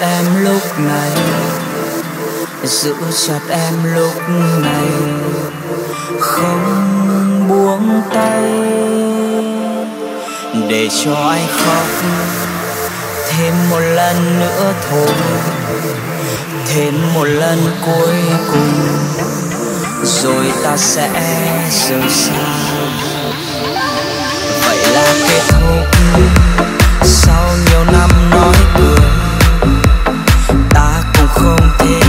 em lúc này. Giữ chặt em lúc này. Không buông tay. Để cho anh khóc. Thêm một lần nữa thôi. Thêm một lần cuối cùng. Rồi ta sẽ rời xa. Vậy là kết thúc. Sau nhiều năm nói cười không thể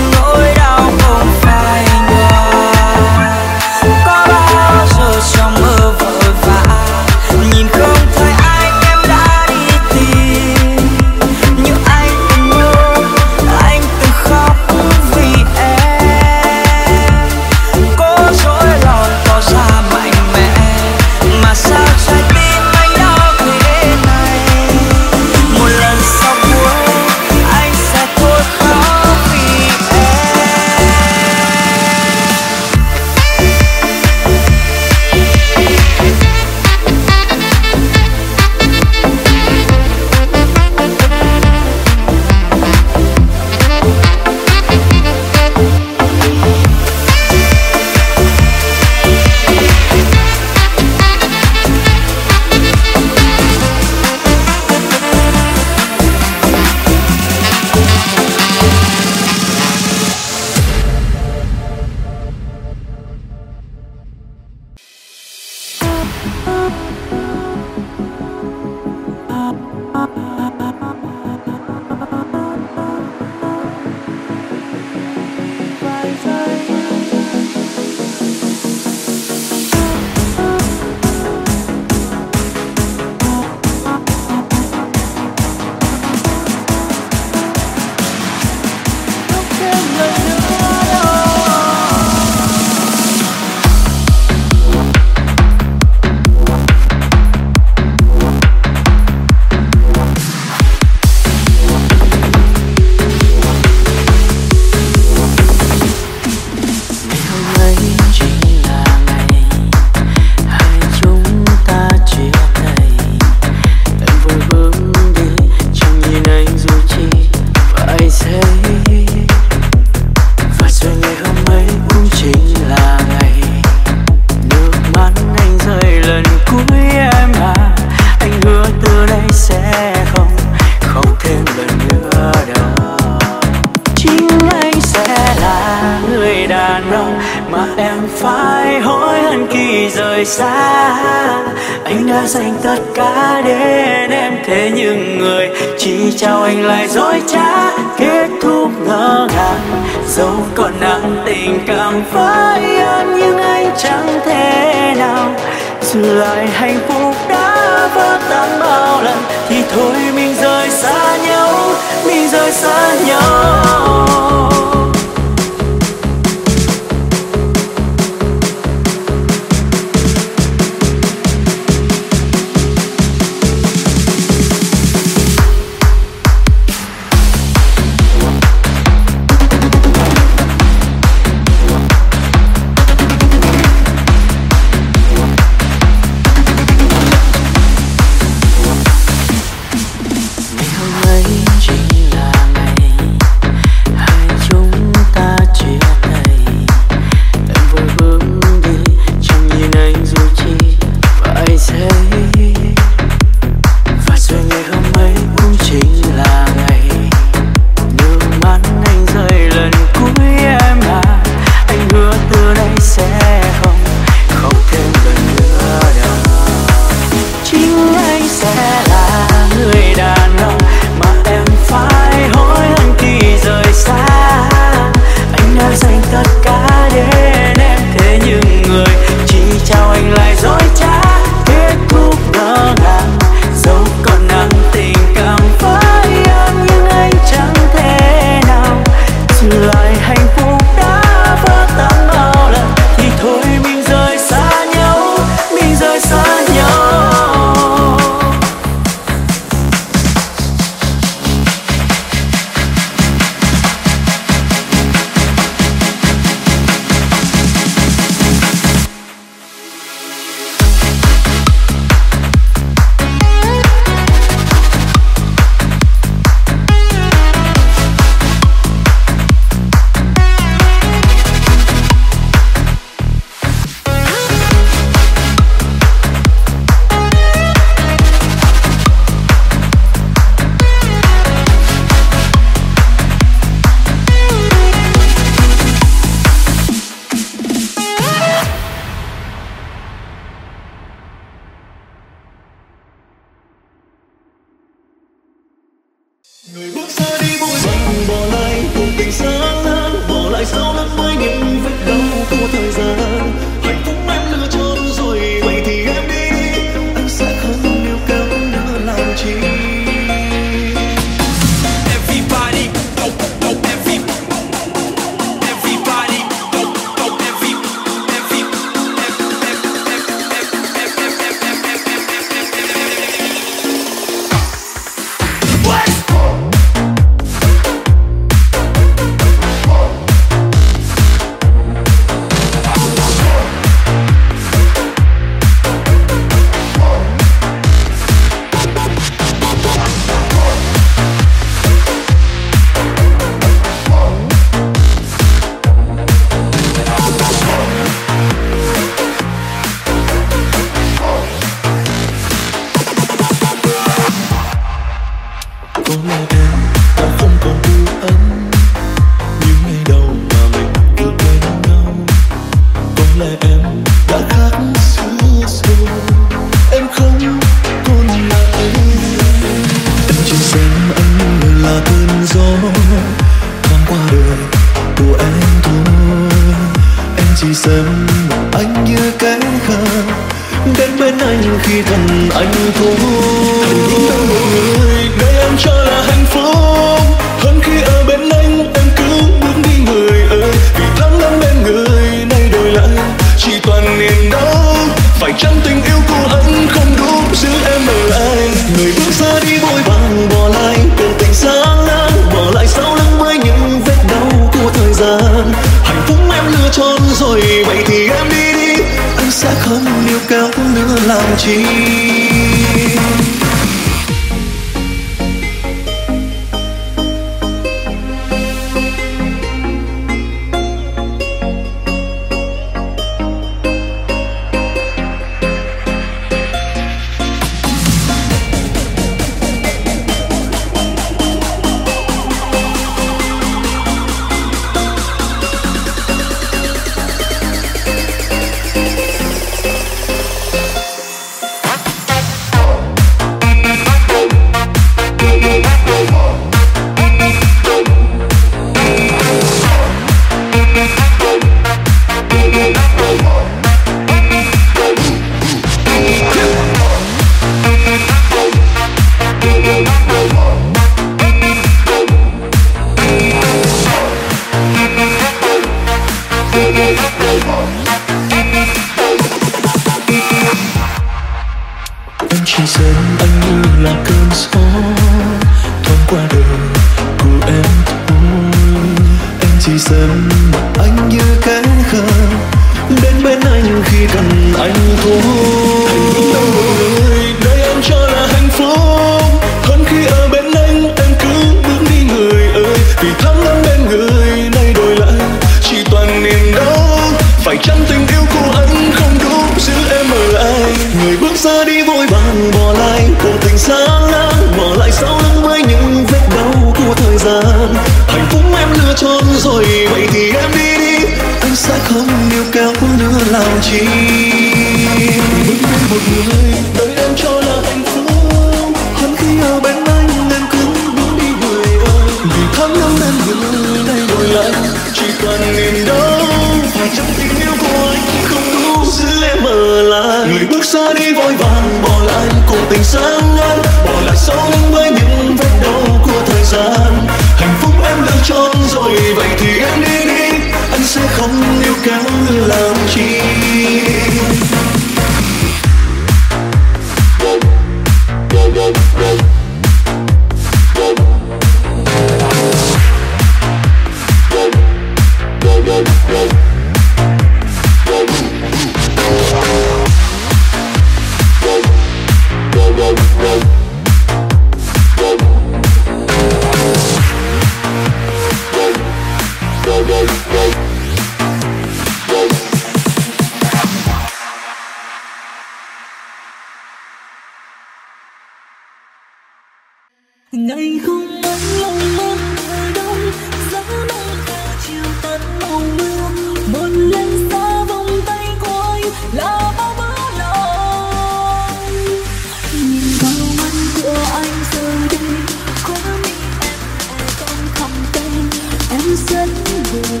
算我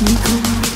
命苦。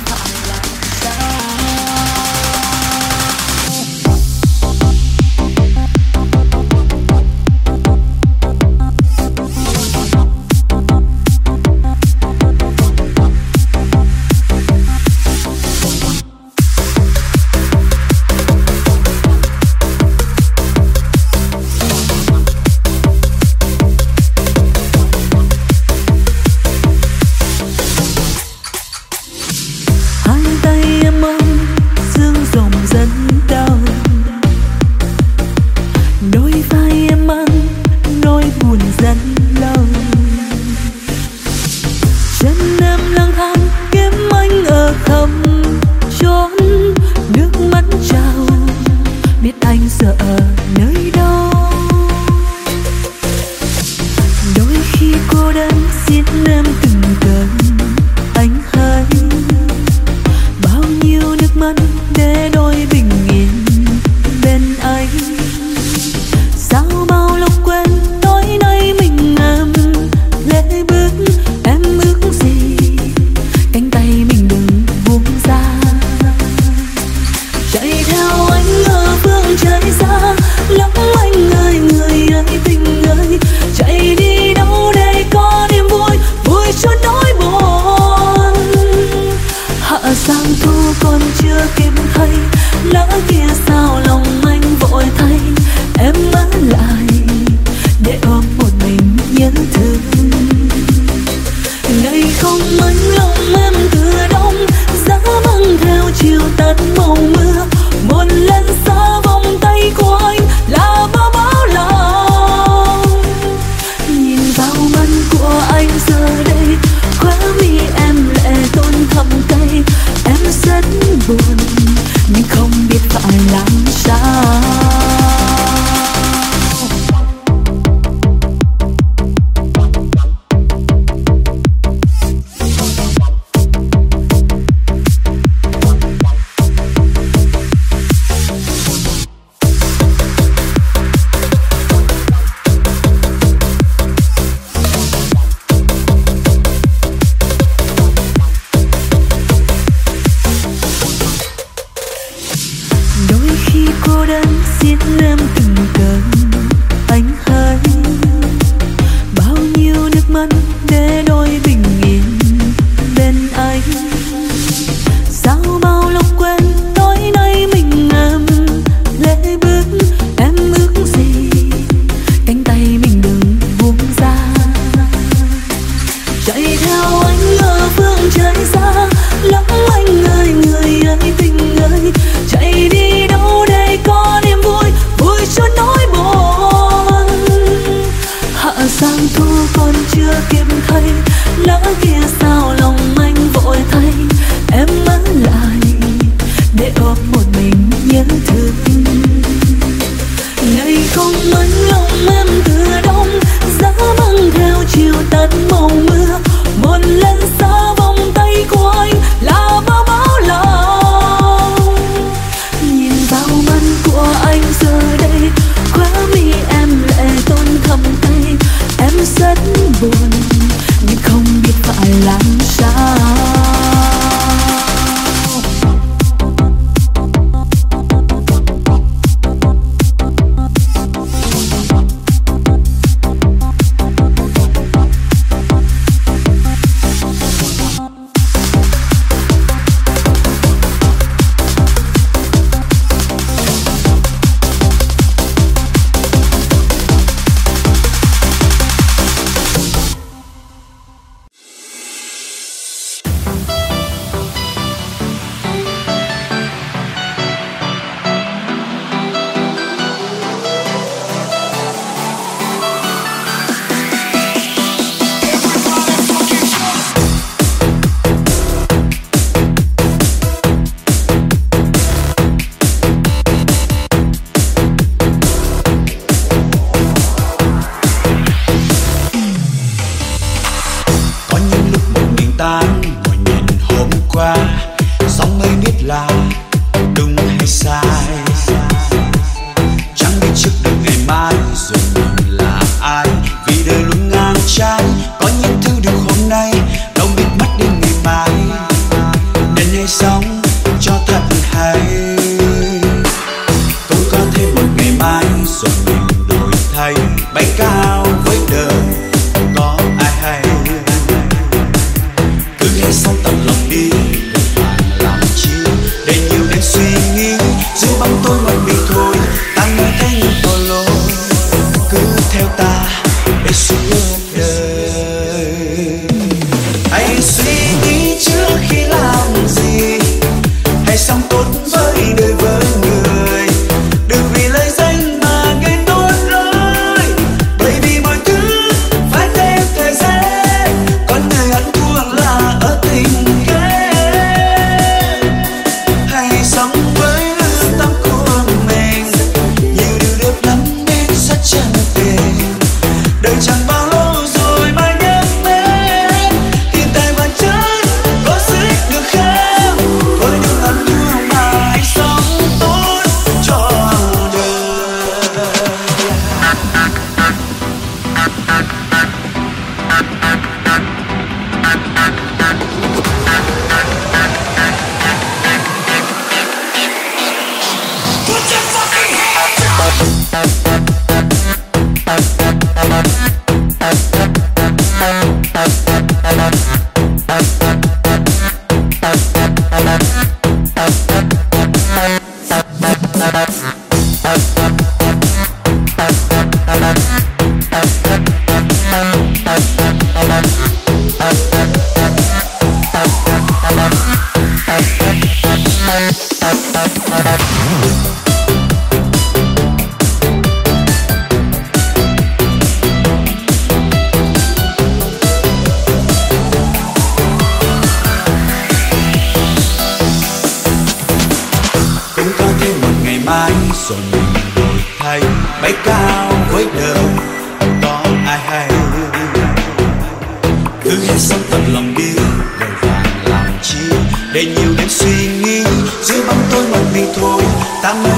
rồi mình đổi thay. Bay cao với đời, có ai hay? Cứ hết sống thật lòng đi, lời vàng làm chi? Để nhiều đêm suy nghĩ, giữ bóng tôi một mình thôi. Ta mơ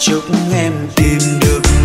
chúc em tìm được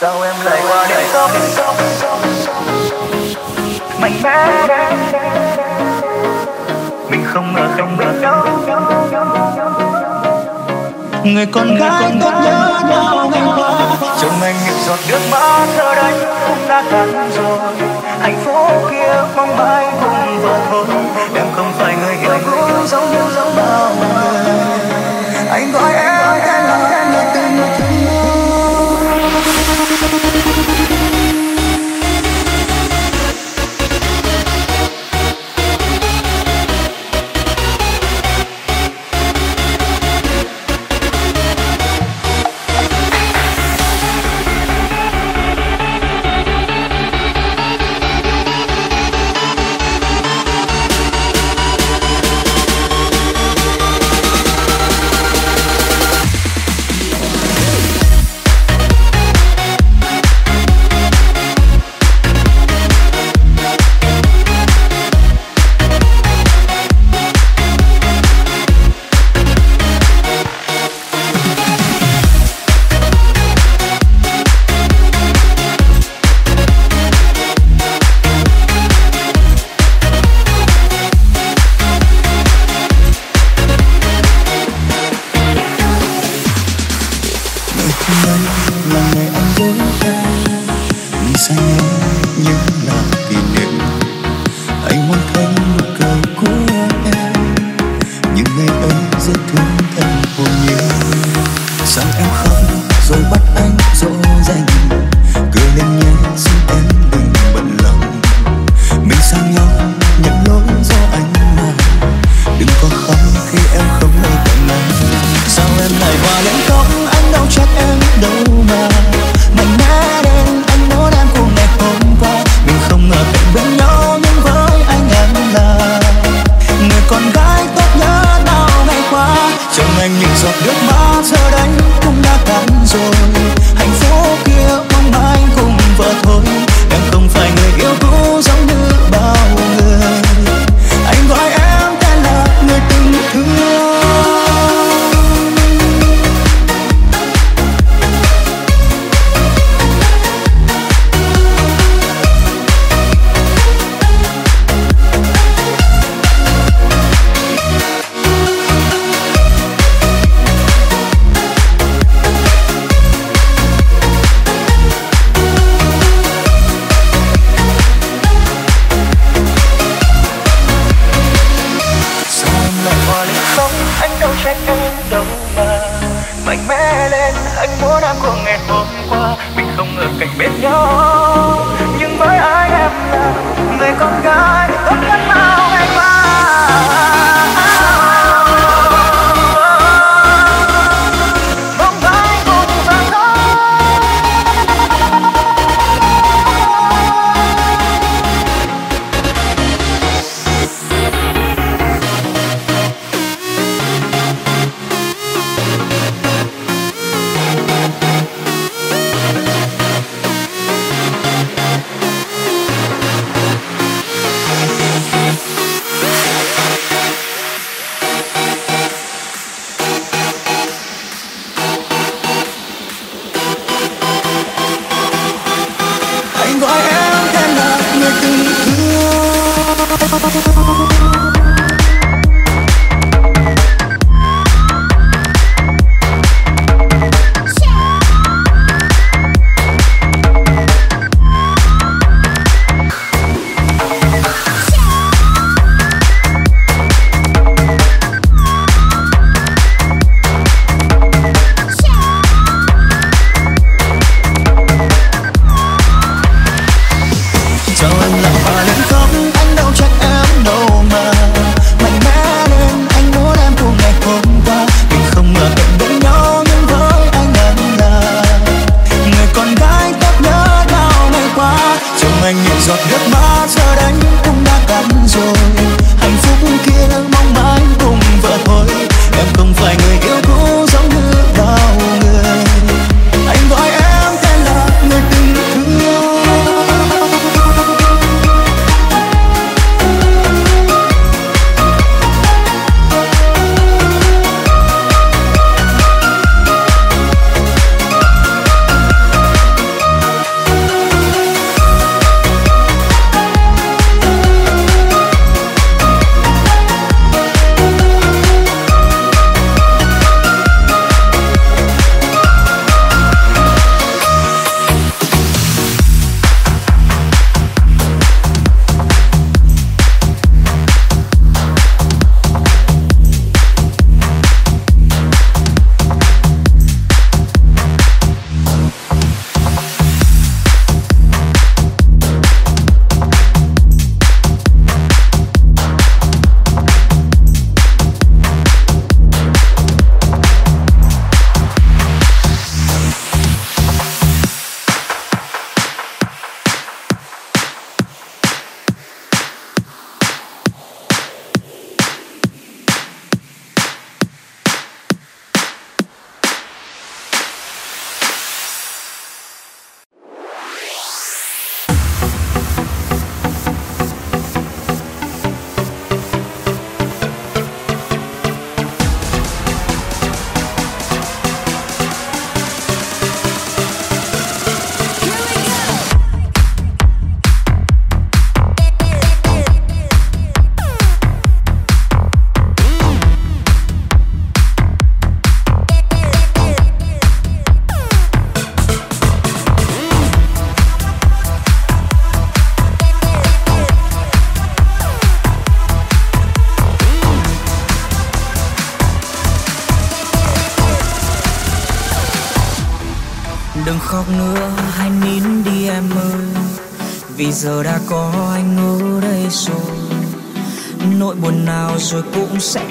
người con gái tốt nhớ nhau ngày qua trong anh những giọt nước mắt giờ đây cũng đã cạn rồi. Hạnh phúc kia mong mãi cùng vợ thôi em không phải người hiền giống như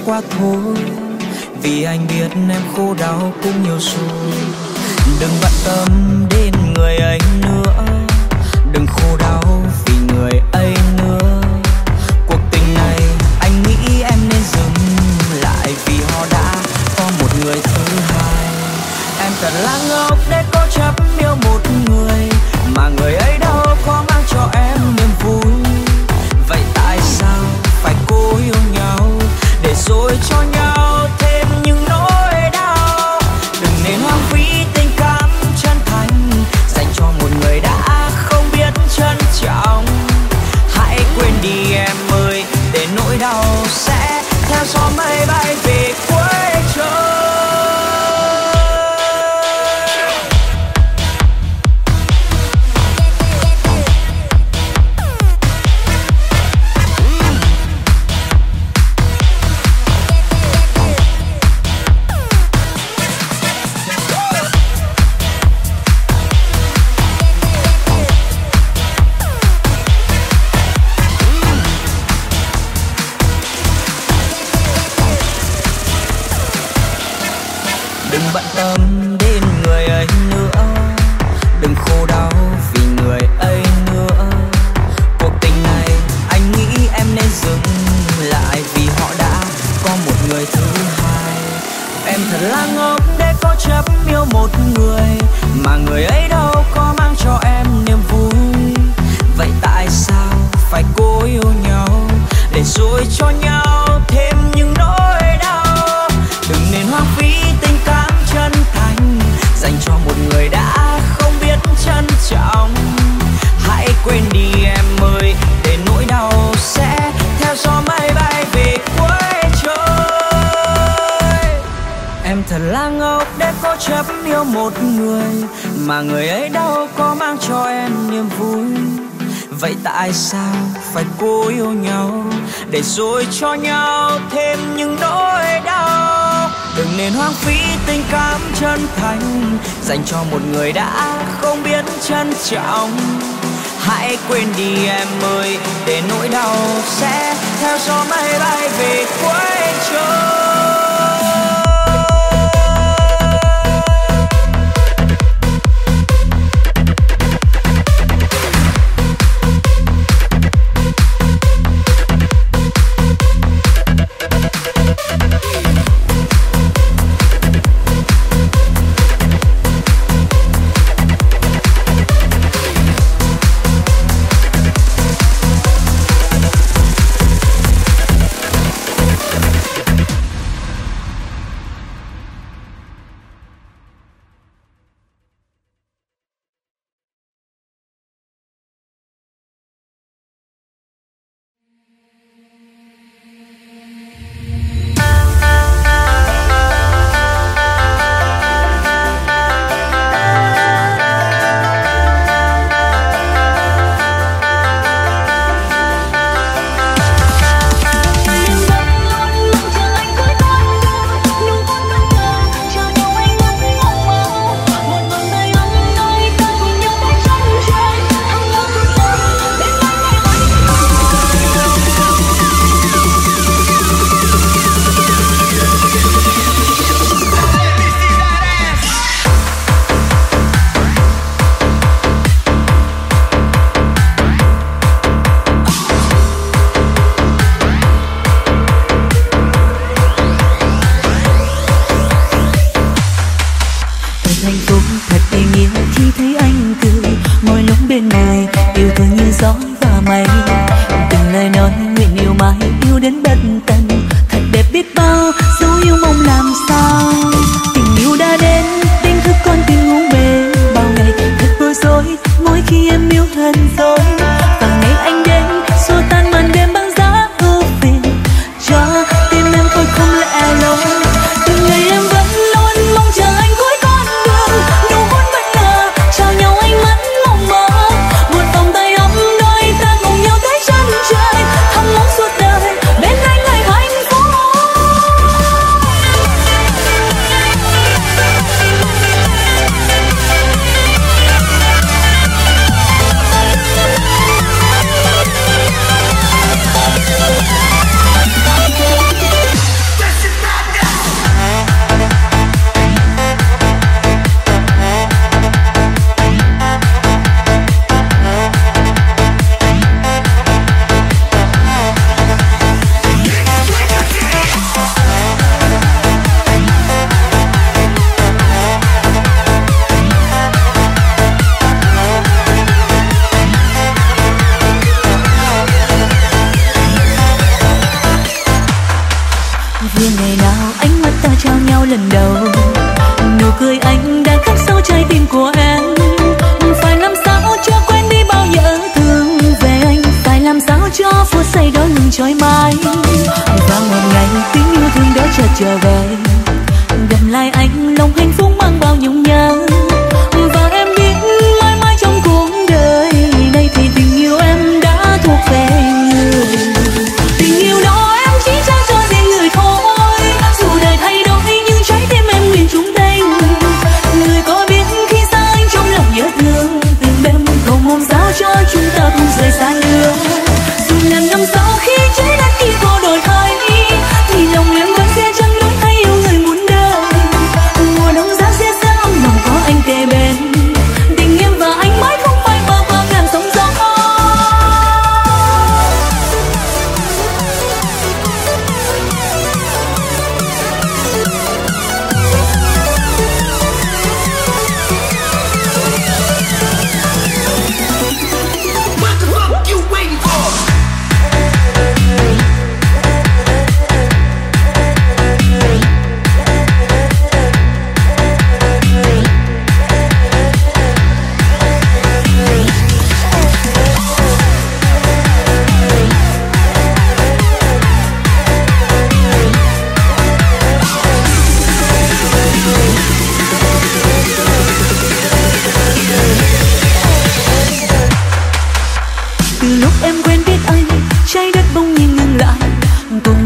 qua thôi. Vì anh biết em khô đau cũng nhiều rồi đừng bận tâm đến hãy quên đi em ơi, để nỗi đau sẽ theo gió mây bay về quê trời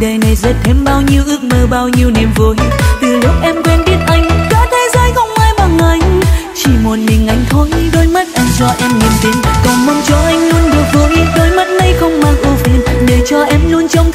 đời này dệt thêm bao nhiêu ước mơ, bao nhiêu niềm vui. Từ lúc em quên biết anh, cả thế giới không ai bằng anh. Chỉ một mình anh thôi, đôi mắt anh cho em niềm tin. Cầu mong cho anh luôn được vui, đôi mắt nay không mang ưu phiền. Để cho em luôn trong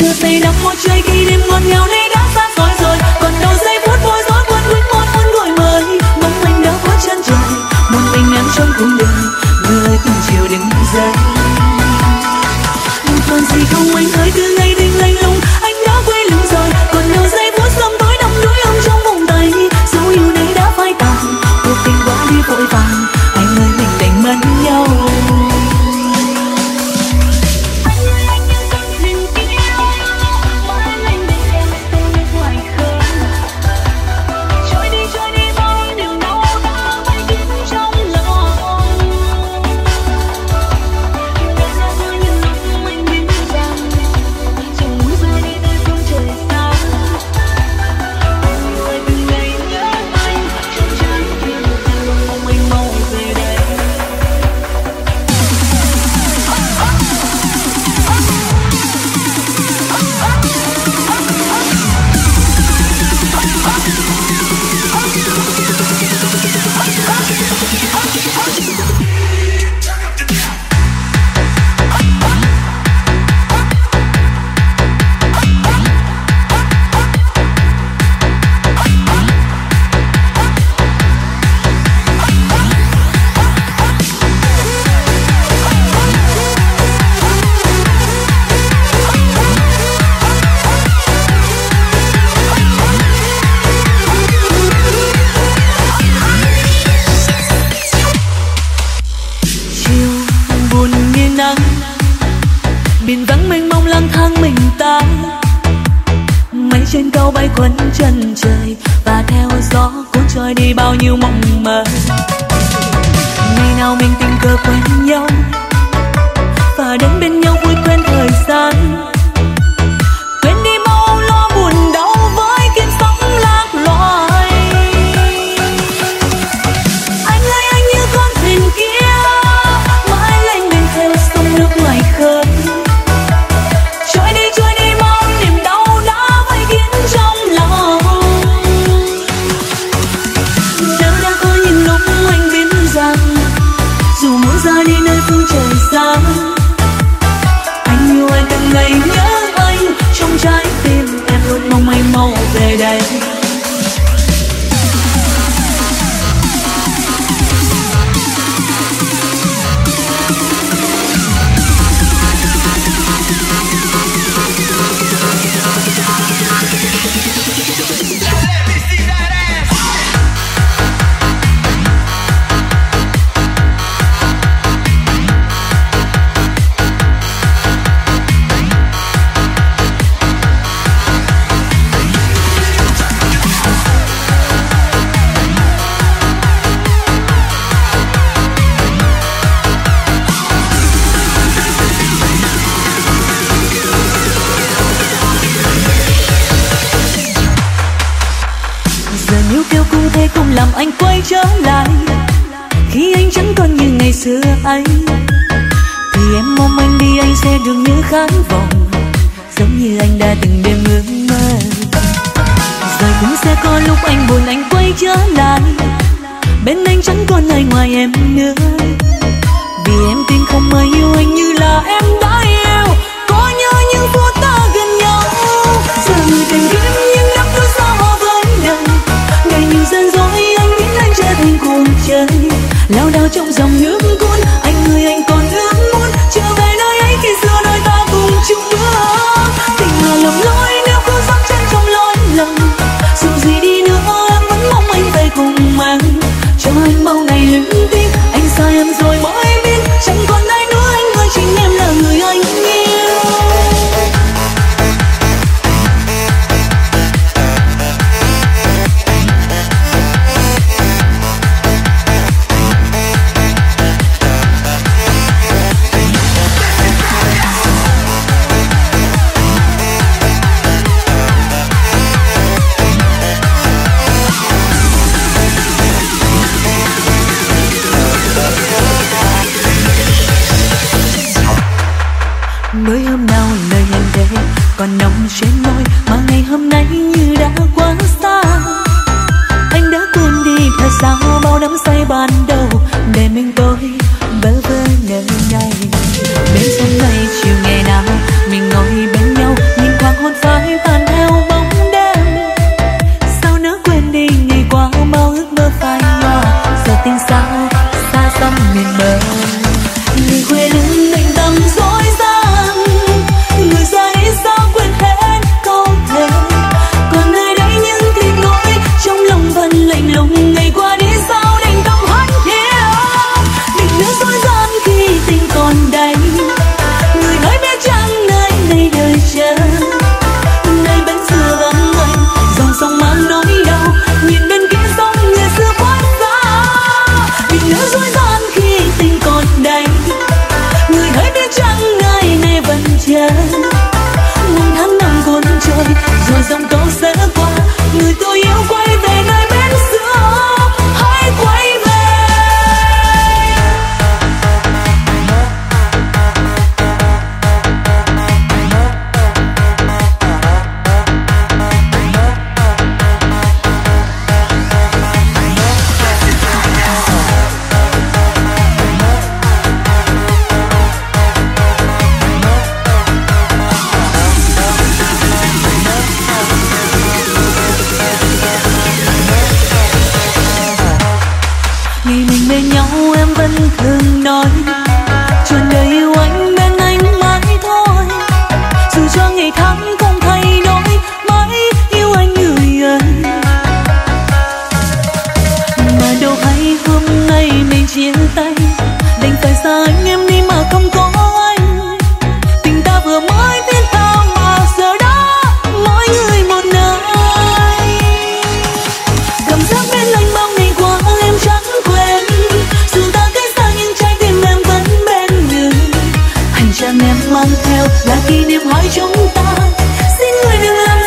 đưa tay đắm môi chơi khi đêm ngọt ngào nay đã xa rồi rồi. Còn đâu giây phút vui rối cuốn quýt một hôn gọi mời một mình đã quá chân trời, một mình em trong cung đường người cùng chiều đến giây còn gì không anh hỡi cứ em mang theo là kỷ niệm hai chúng ta. Xin người đừng làm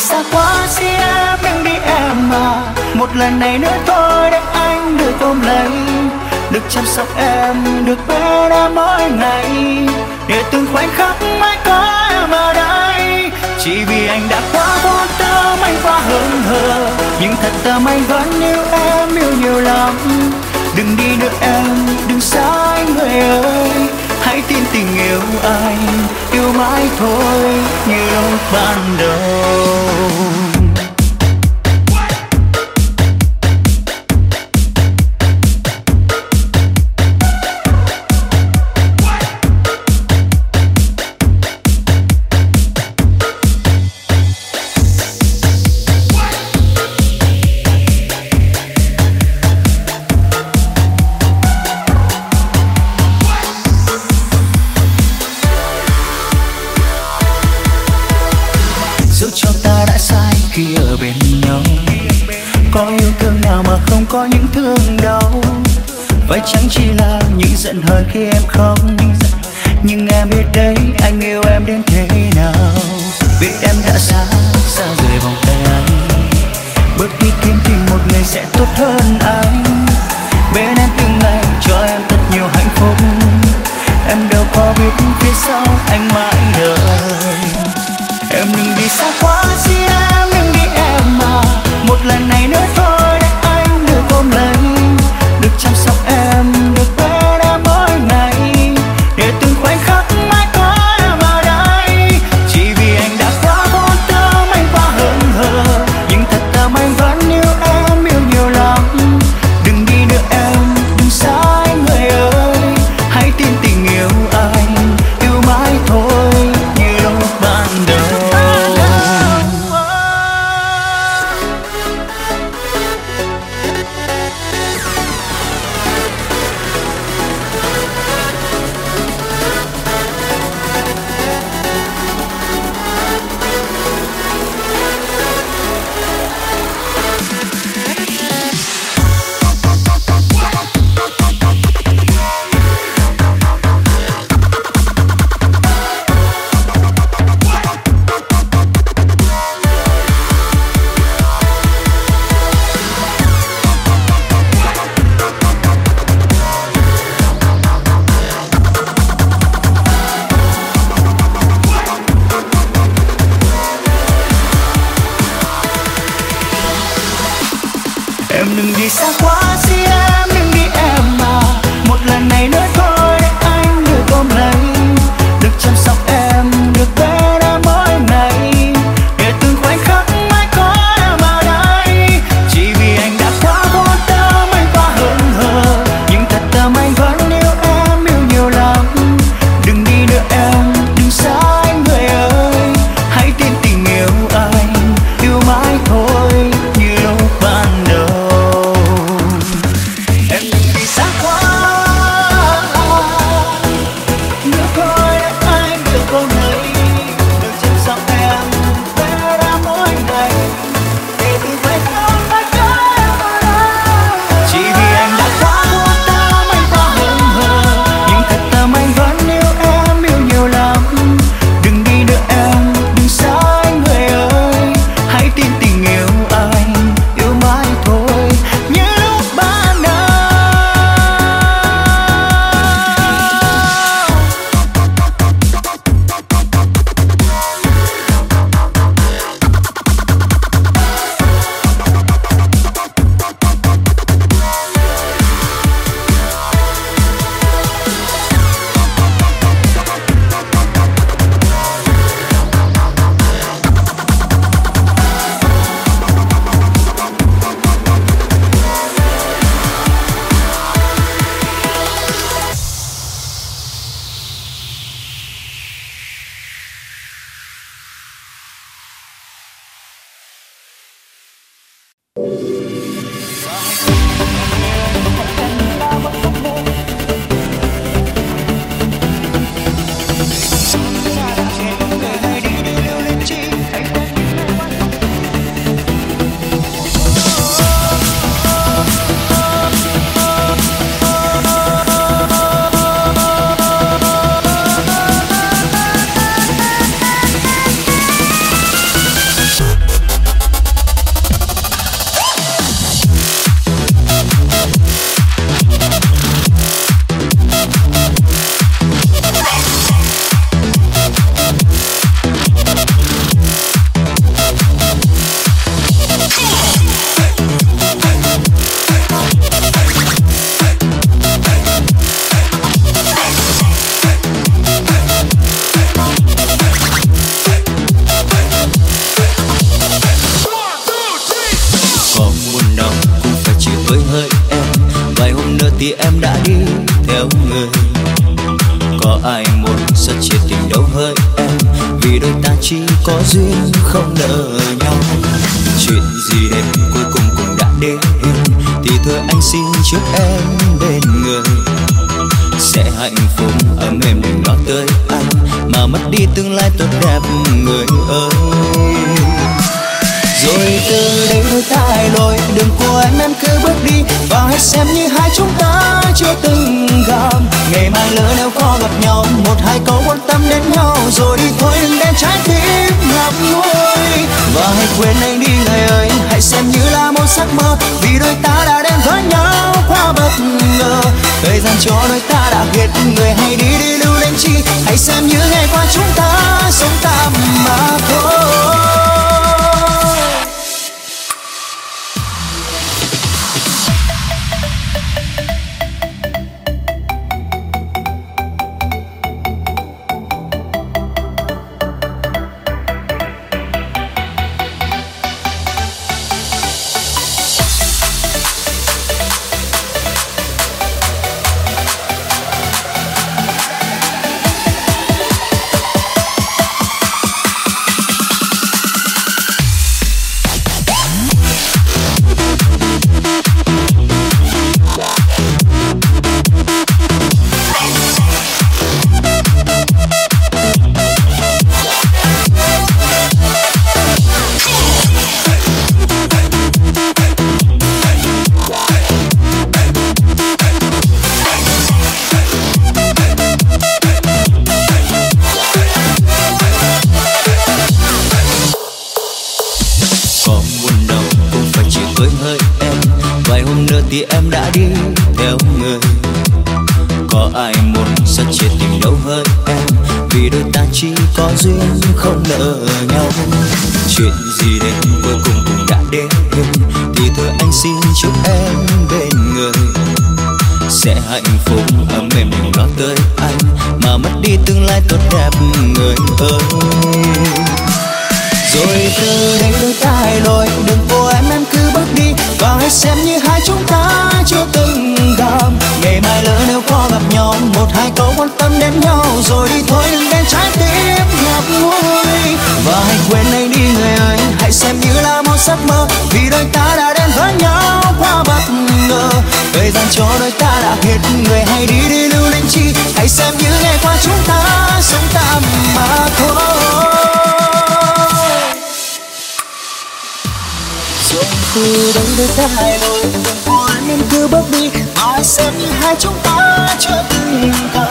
xa quá xin em đừng đi em mà Một lần này nữa thôi để anh được ôm lấy. Được chăm sóc em, được bên em mỗi ngày. Để từng khoảnh khắc mãi có em ở đây. Chỉ vì anh đã quá vô tâm anh quá hững hờ. Nhưng thật tâm anh vẫn yêu em yêu nhiều lắm. Đừng đi nữa em, đừng xa anh người ơi. Hãy tin tình yêu anh, yêu mãi thôi như lúc ban đầu. Bên nhau Có yêu thương nào mà không có những thương đau? Vậy chẳng chỉ là những giận hờn khi em không. Nhưng em biết đấy anh yêu em đến thế nào? Biết em đã xa, xa rời vòng tay anh. Bước đi kiếm tìm một người sẽ tốt hơn anh. chỉ có duyên không nợ nhau. Chuyện gì đến cuối cùng cũng đã đến, thì thôi anh xin chúc em bên người. Sẽ hạnh phúc ấm êm đừng lo tới anh mà mất đi tương lai tốt đẹp người ơi. Rồi từ đây thôi ta lối đừng của em em bước đi và hãy xem như hai chúng ta chưa từng gặp. Ngày mai lỡ nếu có gặp nhau, một hai câu quan tâm đến nhau, rồi đi thôi đừng đem trái tim ngập ngùi. Và hãy quên anh đi ngày ơi, hãy xem như là một giấc mơ, vì đôi ta đã đến với nhau quá bất ngờ. Thời gian cho đôi ta đã hết người hãy đi đi lưu lên chi. Hãy xem như ngày qua chúng ta sống tạm mạc đây ta cãi lỗi. Đừng vô em em cứ bước đi và hãy xem như hai chúng ta chưa từng gặp. Ngày mai lỡ nếu có gặp nhau, một, hai câu quan tâm đến nhau rồi đi thôi, đừng đem trái tim ngập ngùi. Và hãy quên anh đi, người ơi, hãy xem như là một giấc mơ. Vì đôi ta đã đến với nhau quá bất ngờ. Thời gian cho đôi ta đã hết người hãy đi đi lưu linh chi. Hãy xem như ngày qua chúng ta sống tạm mà thôi. từ đây đôi ta hai đôi đừng buồn nên cứ bước đi. Mà xem như hai chúng ta chưa từng gặp.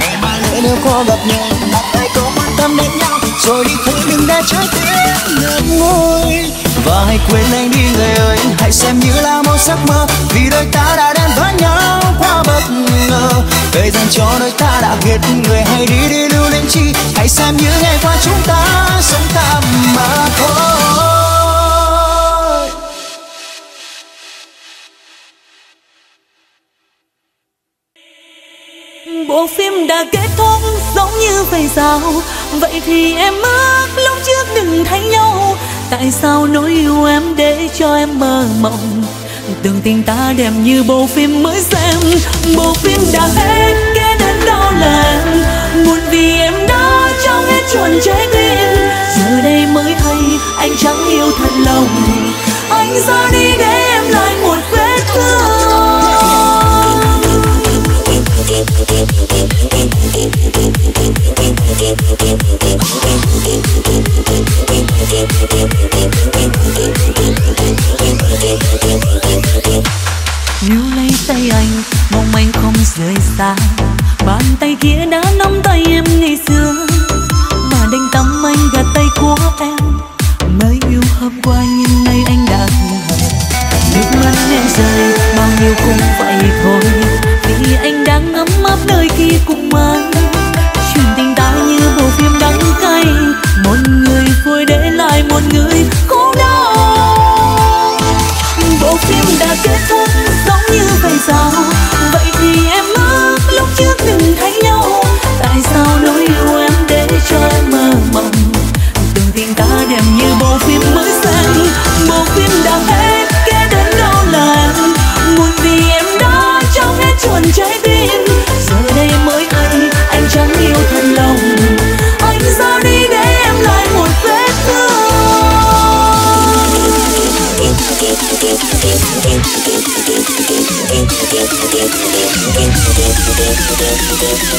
Ngày mai lỡ nếu có gặp nhau mặt tay có quan tâm đến nhau. Rồi đi thôi, đừng để trái tim ngất ngôi và hãy quên anh đi, người ơi, hãy xem như là một giấc mơ. Vì đôi ta đã đến với nhau quá bất ngờ. Thời gian cho đôi ta đã hết người hãy đi đi lưu lên chi. Hãy xem như ngày qua chúng ta sống tạm mà thôi. bộ phim đã kết thúc giống như vậy sao? Vậy thì em ước lúc trước đừng thấy nhau. Tại sao nỗi yêu em để cho em mơ mộng? Tưởng tình ta đẹp như bộ phim mới xem. Bộ phim đã hết kẻ đến đau lòng buồn vì em đã trong hết chuẩn trái tim. Giờ đây mới hay anh chẳng yêu thật lòng. Anh ra đi để em lại níu lấy tay anh, mong anh không rời xa. Bàn tay kia đã nắm tay em ngày xưa. Mà đánh tắm anh gạt tay của em. Mới yêu hôm qua nhưng nay anh đã thu hồi nước mắt em rơi, bao cũng vậy thôi anh đang ngắm mát nơi kia cùng mang.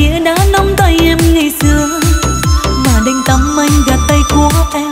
kia đã nắm tay em ngày xưa. Mà đành tâm anh gạt tay của em.